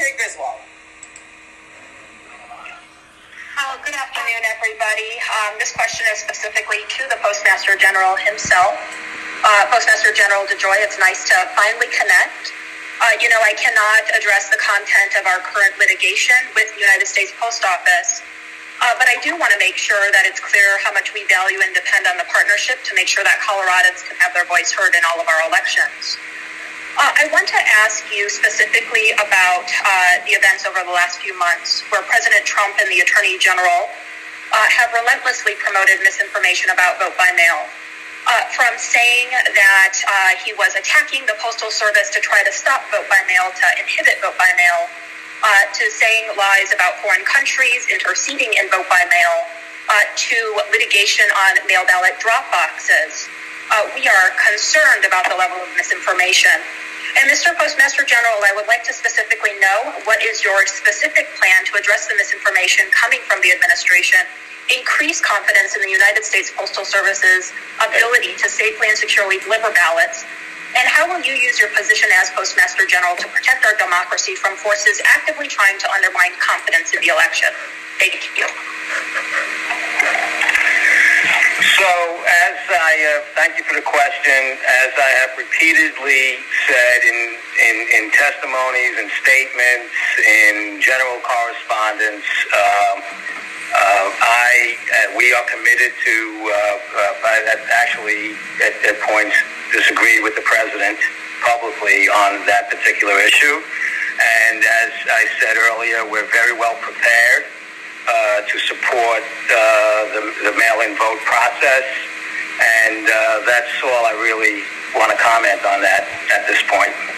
Secretary Griswold. Oh, good afternoon, everybody. Um, this question is specifically to the Postmaster General himself. Uh, Postmaster General DeJoy, it's nice to finally connect. Uh, you know, I cannot address the content of our current litigation with the United States Post Office, uh, but I do want to make sure that it's clear how much we value and depend on the partnership to make sure that Coloradans can have their voice heard in all of our elections. Uh, I want to ask you specifically about uh, the events over the last few months where President Trump and the Attorney General uh, have relentlessly promoted misinformation about vote by mail. Uh, from saying that uh, he was attacking the Postal Service to try to stop vote by mail, to inhibit vote by mail, uh, to saying lies about foreign countries interceding in vote by mail, to litigation on mail ballot drop boxes. we are concerned about the level of misinformation and Mr. Postmaster General, I would like to specifically know what is your specific plan to address the misinformation coming from the administration, increase confidence in the United States Postal Service's ability to safely and securely deliver ballots, and how will you use your position as Postmaster General to protect our democracy from forces actively trying to undermine confidence in the election? Thank you. So, as I uh, thank you for the question, repeatedly said in, in, in testimonies and statements, in general correspondence, um, uh, I uh, we are committed to. Uh, uh, actually, at, at points, disagree with the president publicly on that particular issue. And as I said earlier, we're very well prepared uh, to support uh, the, the mail-in vote process, and that's all I really comment on that at this point.